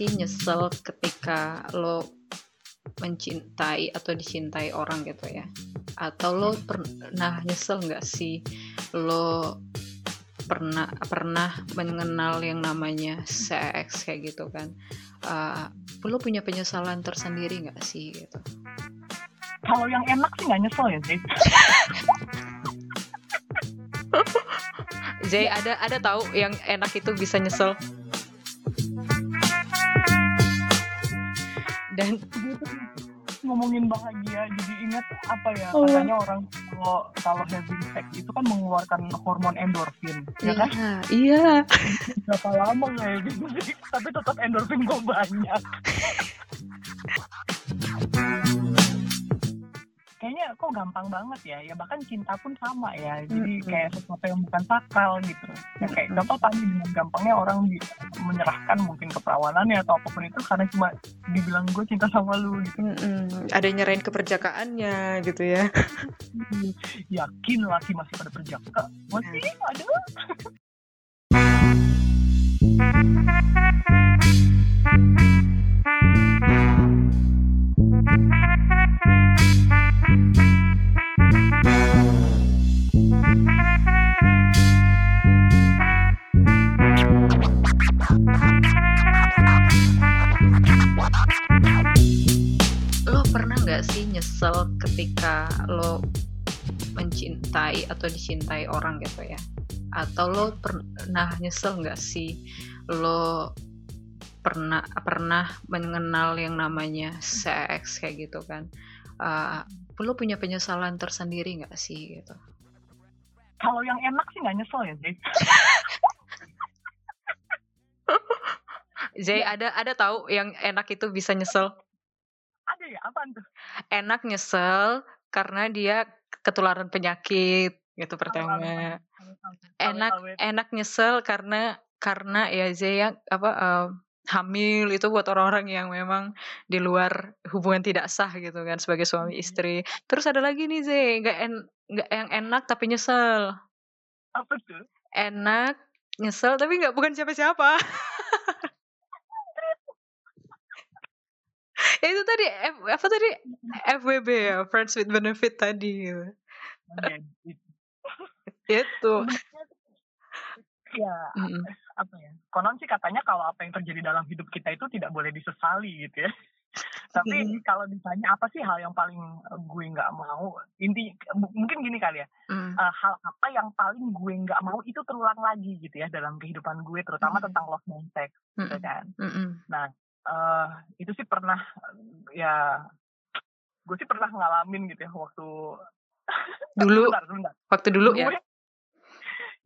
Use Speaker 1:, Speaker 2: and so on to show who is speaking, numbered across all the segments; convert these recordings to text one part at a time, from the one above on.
Speaker 1: sih nyesel ketika lo mencintai atau dicintai orang gitu ya? Atau lo pernah nyesel nggak sih lo pernah pernah mengenal yang namanya seks kayak gitu kan? Uh, lo punya penyesalan tersendiri nggak sih gitu?
Speaker 2: Kalau yang enak sih nggak nyesel ya sih.
Speaker 1: Zay ada ada tahu yang enak itu bisa nyesel dan
Speaker 2: ngomongin bahagia jadi ingat apa ya oh. katanya orang kalau kalau having sex itu kan mengeluarkan hormon endorfin ya kan?
Speaker 1: Iya
Speaker 2: berapa lama kayak gitu tapi tetap endorfin gue banyak kok gampang banget ya. Ya bahkan cinta pun sama ya. Jadi mm-hmm. kayak sesuatu yang bukan sakral gitu. Ya kayak mm-hmm. tadi dengan gampangnya orang menyerahkan mungkin keperawanannya atau apa pun itu karena cuma dibilang gue cinta sama lu gitu.
Speaker 1: Mm-hmm. ada yang nyerahin keperjakaannya gitu ya.
Speaker 2: Yakin laki masih pada perjaka? Masih ada
Speaker 1: lo pernah nggak sih nyesel ketika lo mencintai atau dicintai orang gitu ya atau lo pernah nyesel nggak sih lo pernah pernah mengenal yang namanya seks kayak gitu kan uh, lo punya penyesalan tersendiri nggak sih gitu
Speaker 2: kalau yang enak sih nggak nyesel ya sih
Speaker 1: Zay ya. ada ada tahu yang enak itu bisa nyesel?
Speaker 2: Ada ya, apa tuh?
Speaker 1: Enak nyesel karena dia ketularan penyakit gitu pertama. Enak enak nyesel karena karena ya Zay yang apa uh, hamil itu buat orang-orang yang memang di luar hubungan tidak sah gitu kan sebagai suami hmm. istri. Terus ada lagi nih Zay, nggak en nggak yang enak tapi nyesel.
Speaker 2: Apa tuh?
Speaker 1: Enak nyesel tapi nggak bukan siapa-siapa. ya itu tadi F, apa tadi FWB ya friends with benefit tadi gitu. itu
Speaker 2: ya mm. apa ya konon sih katanya kalau apa yang terjadi dalam hidup kita itu tidak boleh disesali gitu ya tapi mm. kalau ditanya apa sih hal yang paling gue nggak mau inti mungkin gini kali ya mm. uh, hal apa yang paling gue nggak mau itu terulang lagi gitu ya dalam kehidupan gue terutama mm. tentang love and sex gitu kan mm. nah uh, itu sih pernah ya gue sih pernah ngalamin gitu ya waktu
Speaker 1: dulu sebentar, sebentar. waktu dulu ya? gue, ya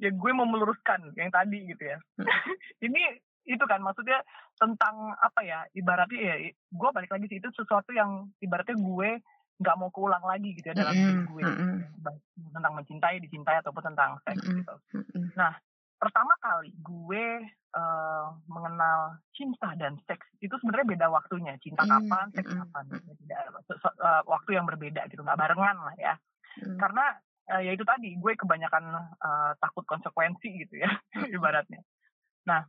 Speaker 2: ya gue mau meluruskan yang tadi gitu ya hmm. ini itu kan maksudnya tentang apa ya ibaratnya ya gue balik lagi sih itu sesuatu yang ibaratnya gue nggak mau keulang lagi gitu ya dalam hidup mm -hmm. gue mm -hmm. tentang mencintai dicintai ataupun tentang seks mm -hmm. gitu nah pertama kali gue uh, mengenal cinta dan seks itu sebenarnya beda waktunya. Cinta mm, kapan seks mm, kapan mm. tidak uh, waktu yang berbeda gitu. Nggak barengan lah ya. Mm. karena uh, ya itu tadi gue kebanyakan uh, takut konsekuensi gitu ya ibaratnya. Nah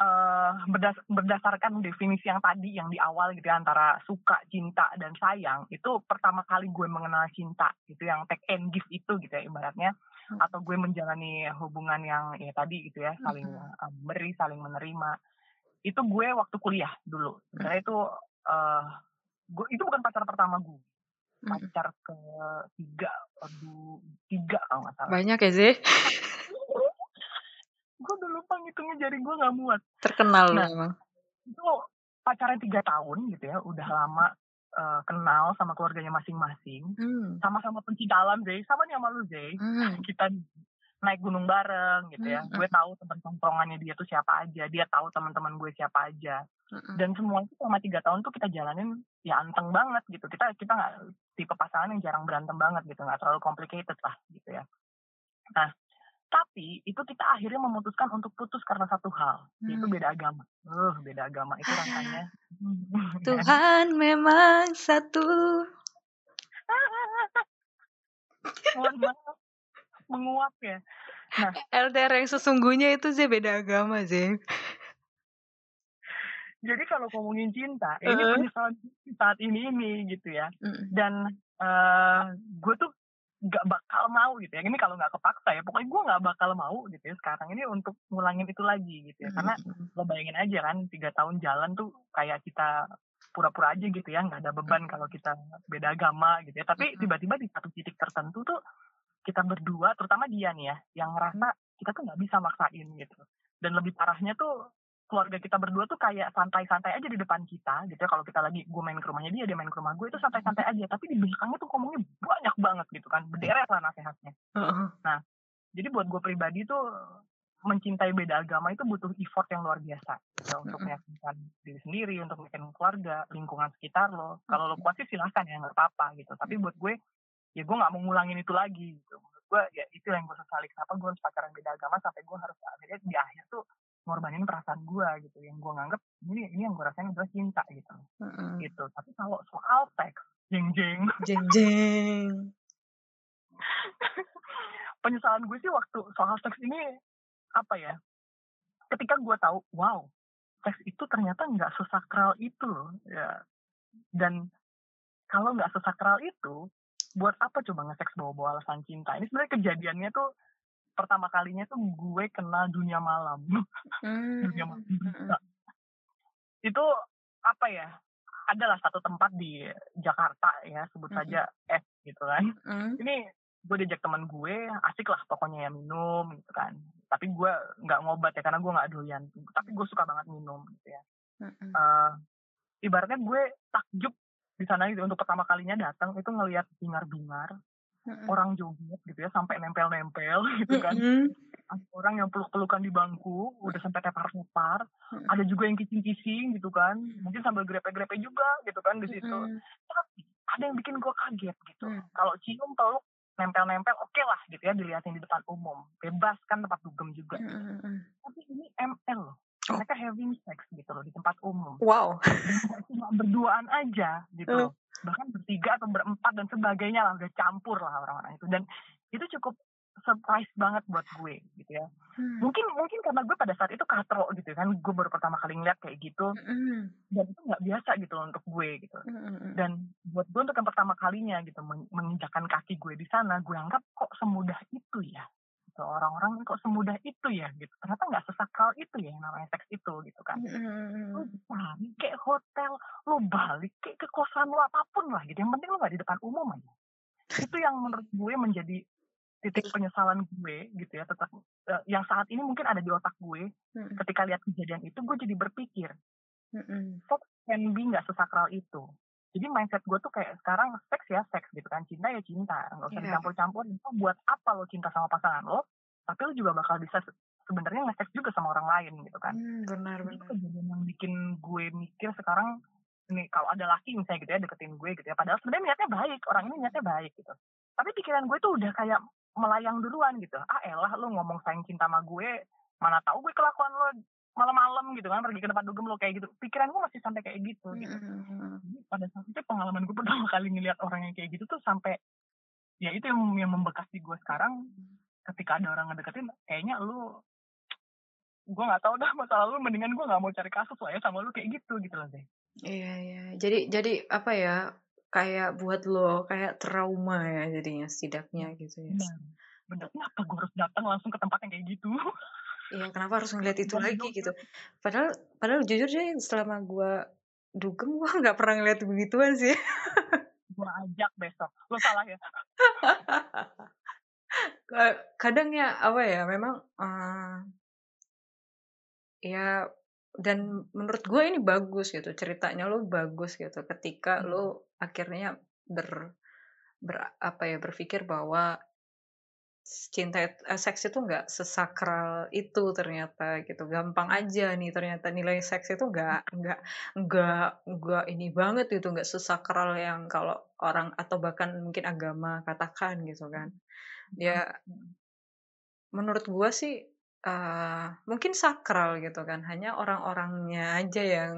Speaker 2: uh, berdas berdasarkan definisi yang tadi yang di awal gitu ya antara suka cinta dan sayang itu pertama kali gue mengenal cinta gitu yang take and give itu gitu ya ibaratnya atau gue menjalani hubungan yang ya tadi gitu ya saling uh, beri saling menerima. Itu gue waktu kuliah dulu. Karena itu uh, gue itu bukan pacar pertama gue pacar ke tiga aduh tiga kalau nggak salah.
Speaker 1: Banyak ya sih.
Speaker 2: Gue udah lupa ngitungnya jari gue nggak muat.
Speaker 1: Terkenal nah, memang.
Speaker 2: itu pacarnya tiga tahun gitu ya udah lama uh, kenal sama keluarganya masing-masing, hmm. sama-sama pencinta alam, Zay, sama nih sama lu, Zay. Hmm. Kita naik gunung bareng gitu ya. Hmm. Gue tahu teman tongkrongannya dia tuh siapa aja, dia tahu teman-teman gue siapa aja. Hmm. Dan semua itu selama tiga tahun tuh kita jalanin ya anteng banget gitu. Kita kita nggak tipe pasangan yang jarang berantem banget gitu, nggak terlalu complicated lah gitu ya. Nah, tapi itu kita akhirnya memutuskan untuk putus karena satu hal, hmm. yaitu beda agama. Uh, beda agama itu rasanya.
Speaker 1: Tuhan memang satu.
Speaker 2: Mohon maaf, menguap ya.
Speaker 1: Nah, LDR yang sesungguhnya itu sih beda agama sih.
Speaker 2: jadi kalau ngomongin cinta, uh ini penyesalan saat ini ini gitu ya. Uh. Dan uh, gue tuh nggak bakal mau gitu ya. Ini kalau nggak kepaksa ya, pokoknya gue nggak bakal mau gitu ya sekarang ini untuk ngulangin itu lagi gitu ya. Karena lo bayangin aja kan, tiga tahun jalan tuh kayak kita pura-pura aja gitu ya, nggak ada beban kalau kita beda agama gitu ya. Tapi tiba-tiba di satu titik tertentu tuh kita berdua, terutama dia nih ya, yang ngerasa kita tuh nggak bisa maksain gitu. Dan lebih parahnya tuh keluarga kita berdua tuh kayak santai-santai aja di depan kita gitu ya. Kalau kita lagi gue main ke rumahnya dia dia main ke rumah gue itu santai-santai aja. Tapi di belakangnya tuh ngomongnya banyak banget gitu kan. Berderet lah nasehatnya nah jadi buat gue pribadi tuh mencintai beda agama itu butuh effort yang luar biasa ya, untuk meyakinkan diri sendiri untuk meyakinkan keluarga lingkungan sekitar lo. Kalau lo kuat sih silahkan ya nggak apa-apa gitu. Tapi buat gue ya gue nggak mau ngulangin itu lagi gitu. Menurut gue ya itu yang gue sesali kenapa gue harus pacaran beda agama sampai gue harus akhirnya di akhir tuh ngorbanin perasaan gue gitu. Yang gue nganggep ini ini yang gue rasain adalah cinta gitu. Mm-hmm. gitu. Tapi kalau soal seks jeng jeng
Speaker 1: jeng jeng
Speaker 2: penyesalan gue sih waktu soal seks ini apa ya ketika gue tahu wow seks itu ternyata nggak sesakral itu loh ya. Dan kalau nggak sesakral itu buat apa coba nge-seks bawa-bawa alasan cinta? Ini sebenarnya kejadiannya tuh pertama kalinya tuh gue kenal dunia malam. Hmm. dunia malam. Hmm. Itu apa ya? Adalah satu tempat di Jakarta ya, sebut hmm. saja S gitu kan. Hmm. Ini gue diajak teman gue, asik lah pokoknya ya minum gitu kan. Tapi gue nggak ngobat ya karena gue nggak doyan. Tapi gue suka banget minum gitu ya. Hmm. Uh, ibaratnya gue takjub di sana gitu untuk pertama kalinya datang itu ngelihat bingar-bingar orang joget gitu ya sampai nempel-nempel gitu kan mm-hmm. orang yang peluk-pelukan di bangku udah sampai tepar-tepar mm-hmm. ada juga yang kicing-kicing gitu kan mungkin sambil grepe-grepe juga gitu kan di situ tapi ada yang bikin gue kaget gitu mm-hmm. kalau cium peluk nempel-nempel oke okay lah gitu ya dilihatin di depan umum bebas kan tempat dugem juga mm-hmm. tapi ini ML loh oh. Mereka having sex gitu loh di tempat umum.
Speaker 1: Wow.
Speaker 2: Cuma berduaan aja gitu uh bahkan bertiga atau berempat dan sebagainya lah udah campur lah orang-orang itu. Dan itu cukup surprise banget buat gue gitu ya. Hmm. mungkin mungkin karena gue pada saat itu katro gitu kan gue baru pertama kali ngeliat kayak gitu. Hmm. dan itu nggak biasa gitu loh untuk gue gitu. Hmm. dan buat gue untuk yang pertama kalinya gitu menginjakan kaki gue di sana gue anggap kok semudah itu ya gitu orang-orang kok semudah itu ya? Gitu. Ternyata nggak sesakral itu ya yang namanya seks itu gitu kan. Mm. lu balik kayak hotel lu balik kayak ke kosan lu apa pun lah gitu. Yang penting lu nggak di depan umum aja. Itu yang menurut gue menjadi titik penyesalan gue gitu ya tetap uh, yang saat ini mungkin ada di otak gue mm. ketika lihat kejadian itu gue jadi berpikir mm -mm. can be nggak sesakral itu jadi mindset gue tuh kayak sekarang seks ya seks gitu kan. Cinta ya cinta. Nggak usah yeah. dicampur-campur. Itu buat apa lo cinta sama pasangan lo tapi lo juga bakal bisa sebenarnya nge juga sama orang lain gitu kan.
Speaker 1: Hmm, benar benar.
Speaker 2: itu kejadian yang bikin gue mikir sekarang ini kalau ada laki misalnya gitu ya deketin gue gitu ya. Padahal sebenarnya niatnya baik orang ini niatnya baik gitu. Tapi pikiran gue tuh udah kayak melayang duluan gitu. Ah elah lo ngomong sayang cinta sama gue mana tahu gue kelakuan lo malam-malam gitu kan pergi ke tempat dugem lo kayak gitu. Pikiran gue masih sampai kayak gitu gitu. mm-hmm. pada saat itu pengalaman gue pertama kali ngeliat orang yang kayak gitu tuh sampai ya itu yang, yang membekas di gue sekarang. Ketika ada orang ngedeketin kayaknya lu gue nggak tahu dah masa lalu mendingan gue nggak mau cari kasus lah ya sama lu kayak gitu gitu loh deh
Speaker 1: iya iya. Jadi jadi apa ya kayak buat lo kayak trauma ya jadinya setidaknya gitu ya.
Speaker 2: Bener. Bener. Apa gue harus datang langsung ke tempat yang kayak gitu
Speaker 1: Iya, kenapa harus ngeliat itu lagi gitu. Padahal padahal jujur sih selama gue dugem gue nggak pernah ngeliat begituan sih.
Speaker 2: gue ajak besok. Lo salah ya.
Speaker 1: Kadang ya apa ya memang uh, ya dan menurut gue ini bagus gitu ceritanya lo bagus gitu ketika hmm. lo akhirnya ber ber apa ya berpikir bahwa cinta eh, seks itu nggak sesakral itu ternyata gitu. Gampang aja nih ternyata nilai seks itu nggak nggak nggak nggak ini banget gitu nggak sesakral yang kalau orang atau bahkan mungkin agama katakan gitu kan. Ya menurut gua sih uh, mungkin sakral gitu kan. Hanya orang-orangnya aja yang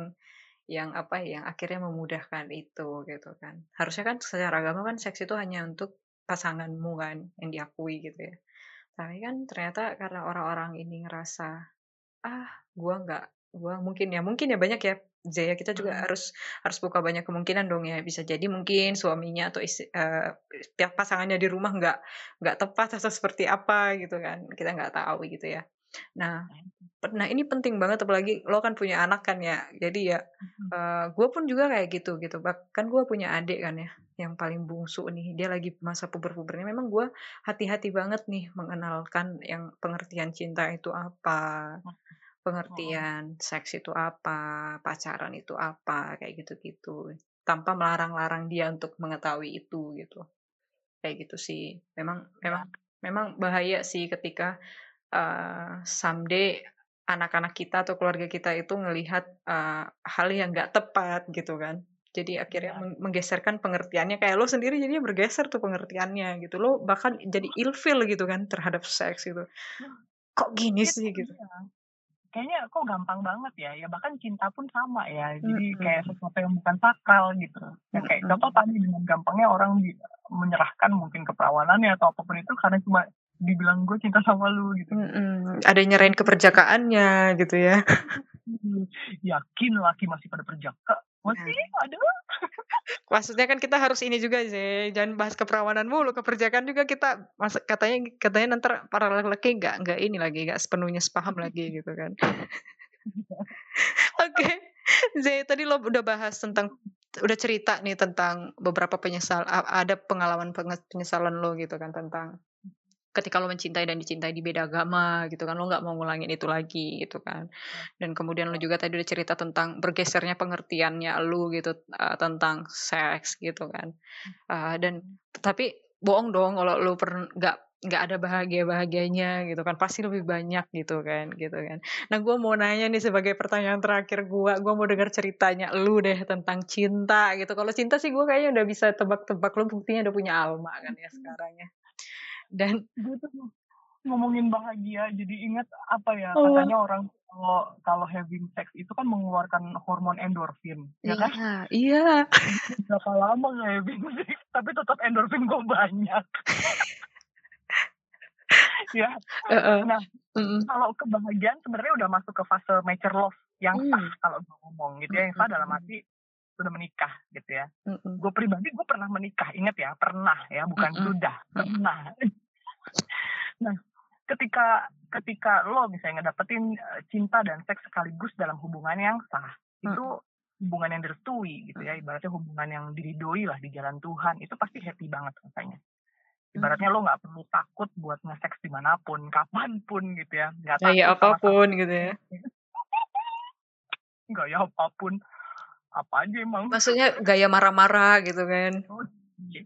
Speaker 1: yang apa yang akhirnya memudahkan itu gitu kan. Harusnya kan secara agama kan seks itu hanya untuk pasanganmu kan yang diakui gitu ya. Tapi kan ternyata karena orang-orang ini ngerasa ah gue nggak gue mungkin ya mungkin ya banyak ya Zaya kita juga hmm. harus harus buka banyak kemungkinan dong ya bisa jadi mungkin suaminya atau istri, uh, pasangannya di rumah nggak nggak tepat atau seperti apa gitu kan. Kita nggak tahu gitu ya nah nah ini penting banget apalagi lo kan punya anak kan ya. Jadi ya uh, eh, gue pun juga kayak gitu gitu. Bahkan gue punya adik kan ya yang paling bungsu nih. Dia lagi masa puber-pubernya. Memang gue hati-hati banget nih mengenalkan yang pengertian cinta itu apa pengertian seks itu apa, pacaran itu apa, kayak gitu-gitu. Tanpa melarang-larang dia untuk mengetahui itu gitu. Kayak gitu sih. Memang memang memang bahaya sih ketika uh, someday anak-anak kita atau keluarga kita itu ngelihat uh, hal yang nggak tepat gitu kan. Jadi akhirnya ya. menggeserkan pengertiannya kayak lo sendiri jadinya bergeser tuh pengertiannya gitu. Lo bahkan jadi ilfil gitu kan terhadap seks gitu. Kok gini iya, sih gitu.
Speaker 2: Ya kayaknya kok gampang banget ya ya bahkan cinta pun sama ya jadi mm -hmm. kayak sesuatu yang bukan sakral gitu ya kayak mm -hmm. tadi dengan gampangnya orang menyerahkan mungkin keperawanannya atau apa pun itu karena cuma dibilang gue cinta sama lu gitu mm
Speaker 1: -hmm. ada yang nyerahin keperjakaannya gitu ya
Speaker 2: yakin laki masih pada perjaka masih nah. ada
Speaker 1: Maksudnya kan kita harus ini juga sih, jangan bahas keperawanan mulu, keperjakaan juga kita mas katanya katanya nanti para laki-laki nggak nggak ini lagi, nggak sepenuhnya sepaham lagi gitu kan. Oke, okay. Zay tadi lo udah bahas tentang udah cerita nih tentang beberapa penyesal ada pengalaman penyesalan lo gitu kan tentang ketika lo mencintai dan dicintai di beda agama gitu kan lo nggak mau ngulangin itu lagi gitu kan. Dan kemudian lo juga tadi udah cerita tentang bergesernya pengertiannya lo gitu uh, tentang seks gitu kan. Uh, dan tapi bohong dong kalau lo pernah nggak nggak ada bahagia bahagianya gitu kan pasti lebih banyak gitu kan gitu kan. Nah gue mau nanya nih sebagai pertanyaan terakhir gue gue mau dengar ceritanya lu deh tentang cinta gitu. Kalau cinta sih gue kayaknya udah bisa tebak-tebak lu buktinya udah punya alma kan ya sekarang ya dan
Speaker 2: gue tuh ngomongin bahagia jadi ingat apa ya oh. katanya orang kalau kalau having sex itu kan mengeluarkan hormon endorfin ya kan
Speaker 1: iya
Speaker 2: berapa lama nggak having sex tapi tetap endorfin gue banyak ya uh -uh. nah -uh. kalau kebahagiaan sebenarnya udah masuk ke fase mature love yang mm. sah kalau gue ngomong gitu ya yang sah dalam arti sudah menikah gitu ya. Mm -mm. Gue pribadi gue pernah menikah, inget ya, pernah ya, bukan mm -mm. sudah, pernah. Nah, ketika ketika lo misalnya ngedapetin eh, cinta dan seks sekaligus dalam hubungan yang sah, mm. itu hubungan yang direstui gitu ya, ibaratnya hubungan yang diridoi lah di jalan Tuhan, itu pasti happy banget rasanya. Ibaratnya lo nggak perlu takut buat nge-seks di mana pun, kapan pun gitu ya.
Speaker 1: Nggak takut ya, apa pun sama gitu ya.
Speaker 2: Nggak ya apa pun apa aja emang
Speaker 1: maksudnya gaya marah-marah gitu kan oh,
Speaker 2: iya.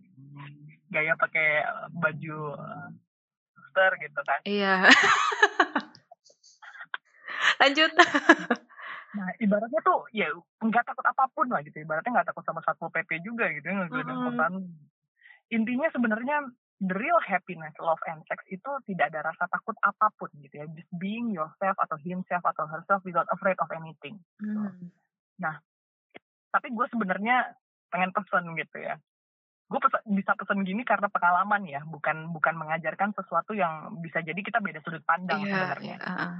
Speaker 2: gaya pakai eh, baju suster gitu kan
Speaker 1: iya lanjut
Speaker 2: nah ibaratnya tuh ya nggak takut apa pun lah gitu ibaratnya nggak takut sama satpol pp juga gitu ya nggak mm. intinya sebenarnya the real happiness, love and sex itu tidak ada rasa takut apa pun gitu ya. Just being yourself atau himself atau herself without afraid of anything. Mm. Nah, tapi gue sebenarnya pengen pesen gitu ya gue pesen, bisa pesen gini karena pengalaman ya bukan bukan mengajarkan sesuatu yang bisa jadi kita beda sudut pandang yeah, sebenarnya. yeah.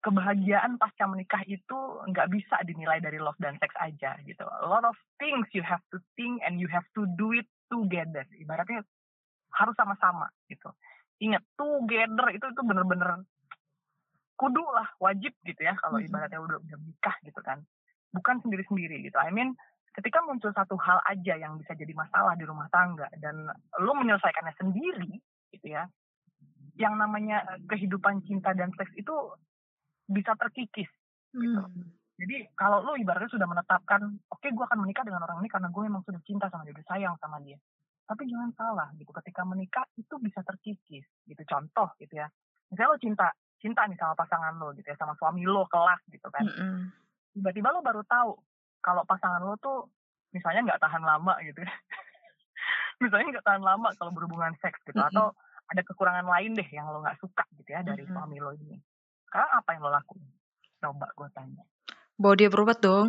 Speaker 2: kebahagiaan pasca menikah itu nggak bisa dinilai dari love dan seks aja gitu. A lot of things you have to think and you have to do it together. Ibaratnya harus sama-sama gitu. Ingat together itu itu bener-bener kudu lah wajib gitu ya kalau ibaratnya udah udah nikah gitu kan. Bukan sendiri-sendiri gitu. I mean, ketika muncul satu hal aja yang bisa jadi masalah di rumah tangga dan lo menyelesaikannya sendiri gitu ya, yang namanya eh, kehidupan cinta dan seks itu bisa terkikis gitu. Hmm. Jadi kalau lo ibaratnya sudah menetapkan, oke okay, gue akan menikah dengan orang ini karena gue memang sudah cinta sama dia, udah sayang sama dia. Tapi jangan salah gitu, ketika menikah itu bisa terkikis gitu. Contoh gitu ya, misalnya lo cinta, cinta nih sama pasangan lo gitu ya, sama suami lo kelak gitu kan. Mm -hmm tiba-tiba lo baru tahu kalau pasangan lo tuh misalnya nggak tahan lama gitu misalnya nggak tahan lama kalau berhubungan seks gitu mm -hmm. atau ada kekurangan lain deh yang lo nggak suka gitu ya dari mm -hmm. suami lo ini sekarang apa yang lo lakuin coba gue tanya
Speaker 1: bawa dia berobat dong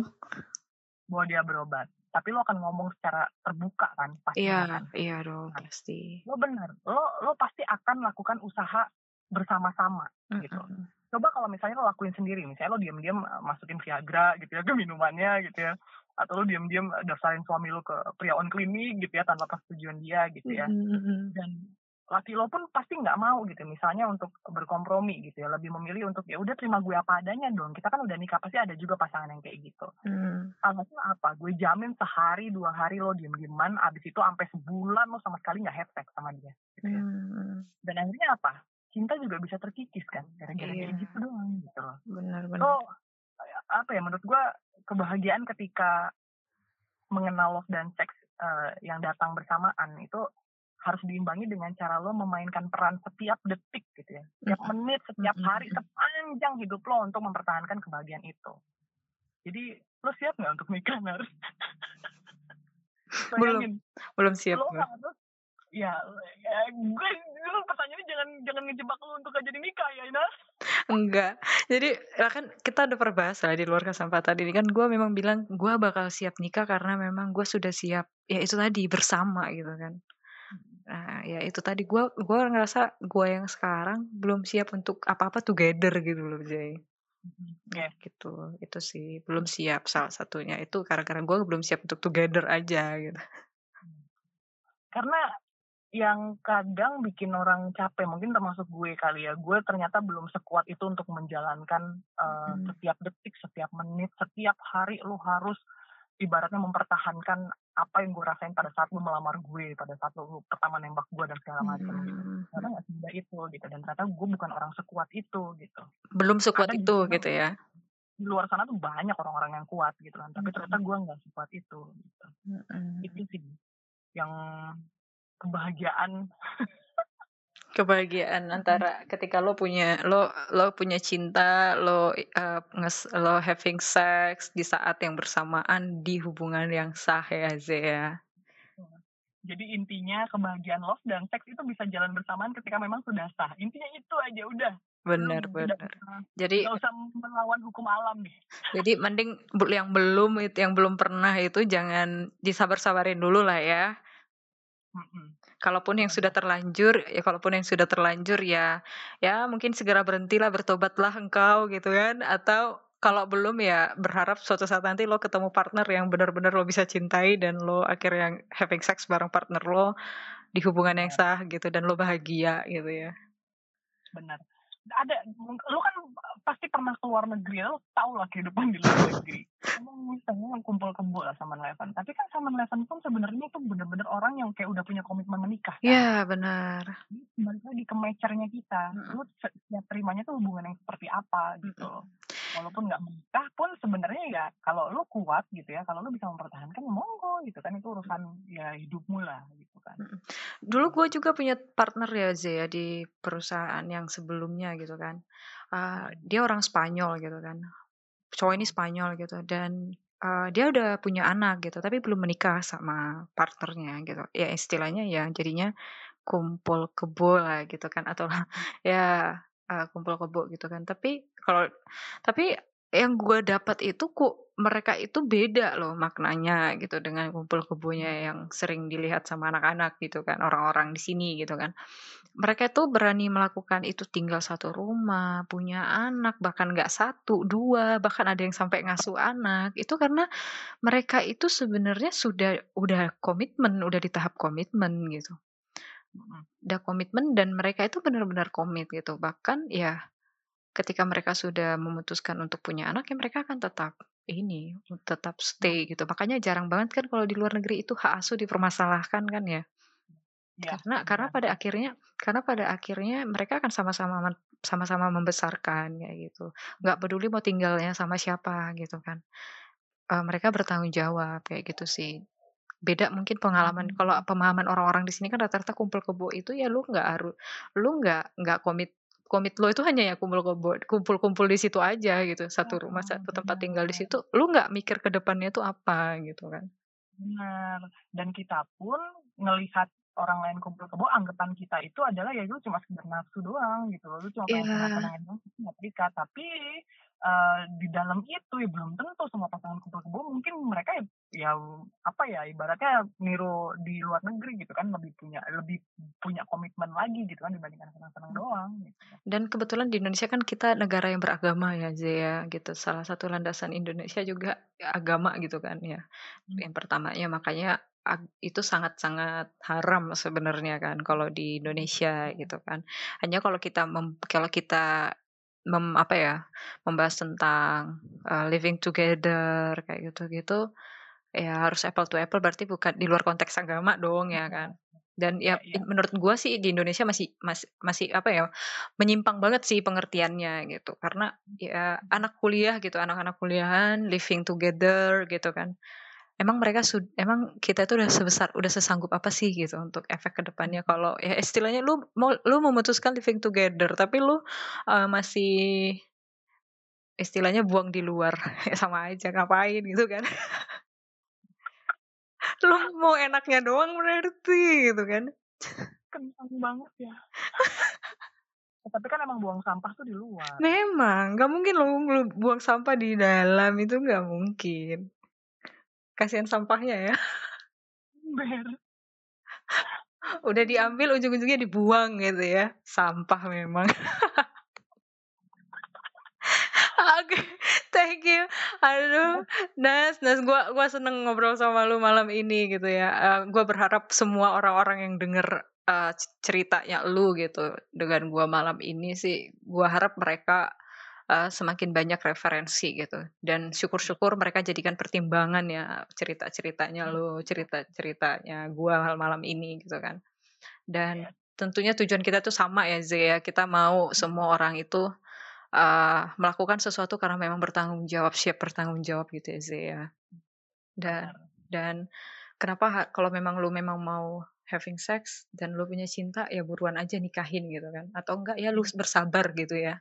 Speaker 2: bawa dia berobat tapi lo akan ngomong secara terbuka kan
Speaker 1: pasti iya kan? iya dong nah, pasti
Speaker 2: lo bener lo lo pasti akan melakukan usaha bersama-sama mm -hmm. gitu coba kalau misalnya lo lakuin sendiri misalnya lo diam-diam uh, masukin Viagra gitu ya ke minumannya gitu ya atau lo diam-diam daftarin suami lo ke pria on klinik gitu ya tanpa persetujuan dia gitu ya
Speaker 1: Mm-mm.
Speaker 2: dan laki lo pun pasti nggak mau gitu misalnya untuk berkompromi gitu ya lebih memilih untuk ya udah terima gue apa adanya dong kita kan udah nikah pasti ada juga pasangan yang kayak gitu
Speaker 1: Mm.
Speaker 2: alasannya apa gue jamin sehari dua hari lo diem dieman abis itu sampai sebulan lo sama sekali nggak hashtag sama dia gitu ya.
Speaker 1: Mm.
Speaker 2: dan akhirnya apa cinta juga bisa terkikis kan gara-gara kayak
Speaker 1: Iya.
Speaker 2: gitu doang gitu loh.
Speaker 1: Benar benar.
Speaker 2: So apa ya menurut gue kebahagiaan ketika mengenal love dan seks eh, yang datang bersamaan itu harus diimbangi dengan cara lo memainkan peran setiap detik gitu ya. Setiap menit setiap hari sepanjang hidup lo untuk mempertahankan kebahagiaan itu. Jadi lo siap nggak untuk nikah Nar?
Speaker 1: belum belum siap
Speaker 2: lo
Speaker 1: gue.
Speaker 2: Ya, ya gue lu pertanyaannya jangan jangan ngejebak lo untuk gak jadi nikah ya Ina
Speaker 1: Enggak. Jadi ya kan kita udah pernah bahas lah di luar kesempatan ini kan gue memang bilang gue bakal siap nikah karena memang gue sudah siap ya itu tadi bersama gitu kan. Nah, ya itu tadi gue gue ngerasa gue yang sekarang belum siap untuk apa-apa together gitu loh Jay.
Speaker 2: ya
Speaker 1: Gitu. Itu sih belum siap salah satunya itu karena gue belum siap untuk together aja gitu.
Speaker 2: karena yang kadang bikin orang capek mungkin termasuk gue kali ya gue ternyata belum sekuat itu untuk menjalankan uh,
Speaker 1: Hmm.
Speaker 2: setiap detik setiap menit setiap hari lu harus ibaratnya mempertahankan apa yang gue rasain pada saat lu melamar gue pada saat lu pertama nembak gue dan segala macam gitu
Speaker 1: Hmm.
Speaker 2: karena nggak semudah itu gitu dan ternyata gue bukan orang sekuat itu gitu
Speaker 1: Belum sekuat
Speaker 2: Ada
Speaker 1: itu gitu ya.
Speaker 2: di luar sana tuh banyak orang-orang yang kuat gitu kan tapi
Speaker 1: Hmm.
Speaker 2: ternyata gue nggak sekuat itu gitu
Speaker 1: Mm-mm.
Speaker 2: itu sih yang kebahagiaan
Speaker 1: kebahagiaan antara ketika lo punya lo lo punya cinta lo eh, nges, lo having sex di saat yang bersamaan di hubungan yang sah ya Zea
Speaker 2: Jadi intinya kebahagiaan love dan seks itu bisa jalan bersamaan ketika memang sudah sah. Intinya itu aja udah.
Speaker 1: bener
Speaker 2: tidak
Speaker 1: bener jadi
Speaker 2: nggak usah melawan hukum alam nih.
Speaker 1: jadi mending yang belum itu yang belum pernah itu jangan disabar-sabarin dulu lah ya
Speaker 2: Mm-mm.
Speaker 1: Kalaupun yang sudah terlanjur ya kalaupun yang sudah terlanjur ya ya mungkin segera berhentilah bertobatlah engkau gitu kan. Atau kalau belum ya berharap suatu saat nanti lo ketemu partner yang benar-benar lo bisa cintai dan lo akhirnya having sex bareng partner lo di hubungan yang sah gitu dan lo bahagia gitu ya.
Speaker 2: Benar. Ada, lu kan pasti pernah ke luar negeri, lu tau lah kehidupan di luar negeri. Emang misalnya yang kumpul kebo lah sama Eleven. Tapi kan sama Eleven pun sebenarnya itu bener-bener orang yang kayak udah punya komitmen menikah. kan.
Speaker 1: ya benar
Speaker 2: balik lagi ke matchernya kita lu se- setiap terimanya tuh hubungan yang seperti apa gitu. Walaupun nggak menikah pun sebenarnya ya kalau lu kuat gitu ya kalau lu bisa mempertahankan monggo gitu kan itu urusan ya hidupmu lah gitu kan.
Speaker 1: Dulu gue juga punya partner ya Zee ya di perusahaan yang sebelumnya gitu kan. Uh, dia orang Spanyol gitu kan. Cowok ini Spanyol gitu dan uh, dia udah punya anak gitu tapi belum menikah sama partnernya gitu. Ya istilahnya ya jadinya kumpul kebo lah gitu kan atau ya uh, kumpul kebo gitu kan. Tapi kalau tapi yang gue dapat itu kok mereka itu beda loh maknanya gitu dengan kumpul kebonya yang sering dilihat sama anak-anak gitu kan orang-orang di sini gitu kan. Mereka itu berani melakukan itu tinggal satu rumah punya anak bahkan nggak satu dua bahkan ada yang sampai ngasuh anak. Itu karena mereka itu sebenarnya sudah udah komitmen udah di tahap komitmen gitu
Speaker 2: Mm-mm.
Speaker 1: udah komitmen dan mereka itu benar-benar komit gitu. Bahkan ya ketika mereka sudah memutuskan untuk punya anak ya mereka akan tetap ini tetap stay gitu. Makanya jarang banget kan kalau di luar negeri itu hak asuh dipermasalahkan kan ya.
Speaker 2: Ya
Speaker 1: karena karena
Speaker 2: benar.
Speaker 1: pada akhirnya karena pada akhirnya mereka akan sama-sama men- sama-sama membesarkan kayak gitu. Nggak peduli mau tinggalnya sama siapa gitu kan. Eh, mereka bertanggung jawab kayak gitu sih beda mungkin pengalaman. Kalau pemahaman orang-orang di sini kan rata-rata kumpul kebo itu ya lu nggak harus lu nggak nggak komit komit lo itu hanya ya kumpul kebo kumpul-kumpul di situ aja gitu. Satu rumah satu tempat tinggal di situ lu nggak mikir ke depannya itu apa gitu kan.
Speaker 2: Benar. Dan kita pun ngelihat orang lain kumpul kebo anggapan kita itu adalah ya lu cuma sekedar nafsu doang gitu lu cuma pengen
Speaker 1: Iya.
Speaker 2: nggak terikat. Tapi uh, di dalam itu ya belum tentu semua pasangan kumpul kebo mungkin mereka ya, ya apa ya ibaratnya niru di luar negeri gitu kan lebih punya lebih punya komitmen lagi gitu kan dibandingkan senang-senang doang gitu.
Speaker 1: dan kebetulan di Indonesia kan kita negara yang beragama ya Zia gitu. Salah satu landasan Indonesia juga agama gitu kan ya. Hmm. yang pertamanya makanya itu sangat-sangat haram sebenarnya kan kalau di Indonesia gitu kan. Hanya kalau kita mem, kalau kita mem, apa ya, membahas tentang, uh, living together kayak gitu-gitu, ya harus apple to apple berarti bukan di luar konteks agama dong ya kan. Dan ya ya, ya. menurut gua sih di Indonesia masih masih masih apa ya, menyimpang banget sih pengertiannya gitu. Karena ya anak kuliah gitu, anak-anak kuliahan living together gitu kan emang mereka sud emang kita itu udah sebesar udah sesanggup apa sih gitu untuk efek ke depannya kalau ya istilahnya lu mau lu memutuskan living together tapi lu uh, masih istilahnya buang di luar. Ya sama aja ngapain gitu kan? Lu mau enaknya doang berarti gitu kan?
Speaker 2: Kentang banget ya tapi kan emang buang sampah tuh di luar.
Speaker 1: Memang nggak mungkin lu, lu buang sampah di dalam itu nggak mungkin Kasihan sampahnya ya.
Speaker 2: Ber.
Speaker 1: Udah diambil ujung-ujungnya dibuang gitu ya. Sampah memang. Oke, okay, thank you. Aduh, Nas, Nas, gua gua seneng ngobrol sama lu malam ini gitu ya. Uh, gua berharap semua orang-orang yang denger uh, ceritanya lu gitu dengan gua malam ini sih, gua harap mereka uh, semakin banyak referensi gitu. Dan syukur-syukur mereka jadikan pertimbangan ya cerita-ceritanya lo, cerita-ceritanya gua malam ini gitu kan. Dan iya. tentunya tujuan kita tuh sama ya Zia, kita mau semua orang itu uh, melakukan sesuatu karena memang bertanggung jawab, siap bertanggung jawab gitu ya Zia. Dan dan kenapa kalau memang lu memang mau having sex dan lu punya cinta ya buruan aja nikahin gitu kan. Atau enggak ya lu bersabar gitu ya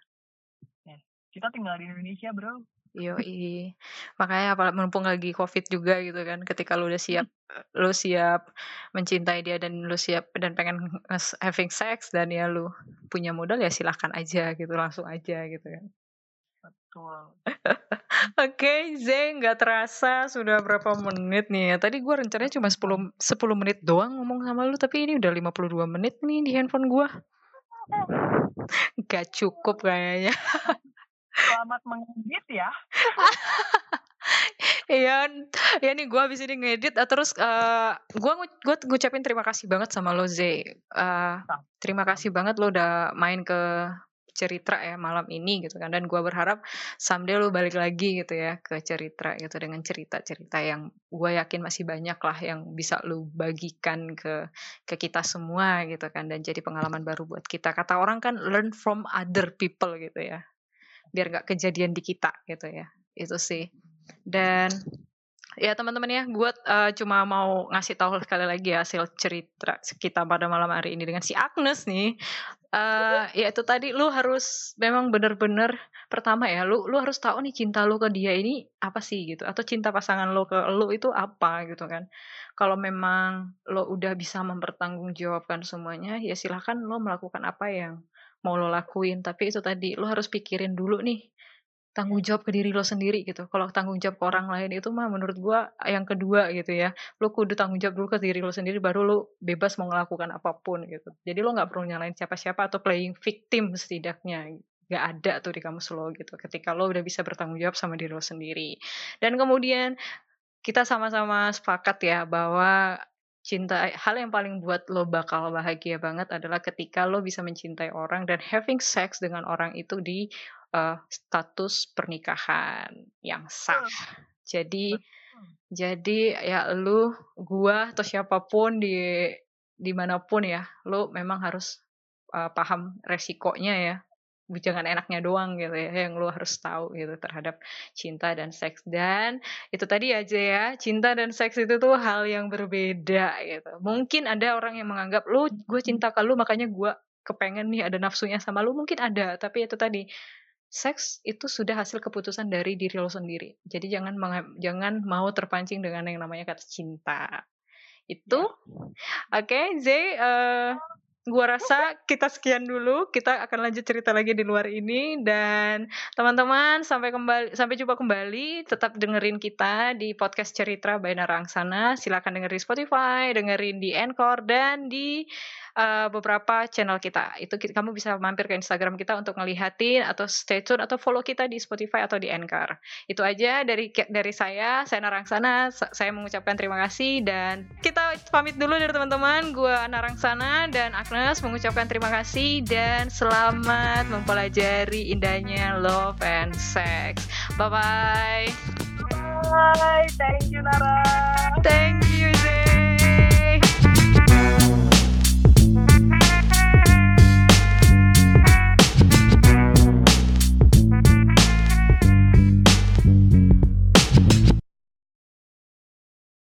Speaker 2: kita tinggal di Indonesia bro
Speaker 1: Yoi. Makanya apa mumpung lagi Covid juga gitu kan. Ketika lu udah siap lu siap mencintai dia dan lu siap dan pengen having sex dan ya lu punya modal ya silahkan aja gitu, langsung aja gitu kan.
Speaker 2: Betul.
Speaker 1: Oke, okay, Zeng nggak terasa sudah berapa menit nih ya. Tadi gua rencananya cuma 10 10 menit doang ngomong sama lu tapi ini udah 52 menit nih di handphone gua. Gak cukup kayaknya.
Speaker 2: Selamat mengedit ya.
Speaker 1: Iya, ya nih gue habis ini ngedit uh, terus uh, gue gue ngucapin terima kasih banget sama lo Z. Uh, terima kasih banget lo udah main ke cerita ya malam ini gitu kan. Dan gue berharap someday lo balik lagi gitu ya ke cerita gitu dengan cerita-cerita yang gue yakin masih banyak lah yang bisa lo bagikan ke ke kita semua gitu kan. Dan jadi pengalaman baru buat kita. Kata orang kan learn from other people gitu ya biar nggak kejadian di kita gitu ya. Itu sih. Dan ya teman-teman ya gue uh, cuma mau ngasih tahu sekali lagi ya hasil cerita kita pada malam hari ini dengan si Agnes nih. Uh, ya itu tadi lu harus memang bener-bener pertama ya lu lu harus tahu nih cinta lu ke dia ini apa sih gitu. Atau cinta pasangan lu ke lu itu apa gitu kan. Kalau memang lo udah bisa mempertanggungjawabkan semuanya ya silahkan lo melakukan apa yang mau lo lakuin tapi itu tadi lo harus pikirin dulu nih tanggung jawab ke diri lo sendiri gitu. Kalau tanggung jawab ke orang lain itu mah menurut gua yang kedua gitu ya. Lo kudu tanggung jawab dulu ke diri lo sendiri baru lo bebas mau melakukan apa pun gitu. Jadi lo nggak perlu nyalain siapa-siapa atau playing victim setidaknya. Gak ada tuh di kamu lo gitu. Ketika lo udah bisa bertanggung jawab sama diri lo sendiri. Dan kemudian kita sama-sama sepakat ya bahwa cinta hal yang paling buat lo bakal bahagia banget adalah ketika lo bisa mencintai orang dan having sex dengan orang itu di uh, status pernikahan yang sah. Jadi jadi ya lo gua atau siapa pun di di mana pun ya, lo memang harus uh, paham resikonya ya jangan enaknya doang gitu ya yang lu harus tahu gitu terhadap cinta dan seks. Dan itu tadi aja ya cinta dan seks itu tuh hal yang berbeda gitu. Mungkin ada orang yang menganggap lu gue cinta ke lu makanya gue kepengen nih ada nafsunya sama lu. Mungkin ada tapi itu tadi seks itu sudah hasil keputusan dari diri lo sendiri. Jadi jangan jangan mau terpancing dengan yang namanya kata cinta. Itu? Ya. oke okay, Zay uh, gua rasa kita sekian dulu. Kita akan lanjut cerita lagi di luar ini dan teman-teman sampai kembali sampai jumpa kembali. Tetap dengerin kita di podcast Cerita by Narangsana. Silakan dengerin Spotify, dengerin di Anchor dan di uh, beberapa channel kita. Itu kita, kamu bisa mampir ke Instagram kita untuk ngelihatin atau stay tune atau follow kita di Spotify atau di Anchor. Itu aja dari dari saya, saya Narangsana. Saya mengucapkan terima kasih dan kita pamit dulu dari teman-teman. Gua Narangsana dan Agnes mengucapkan terima kasih dan selamat mempelajari indahnya love and sex. Bye bye.
Speaker 2: Bye, thank you Nara.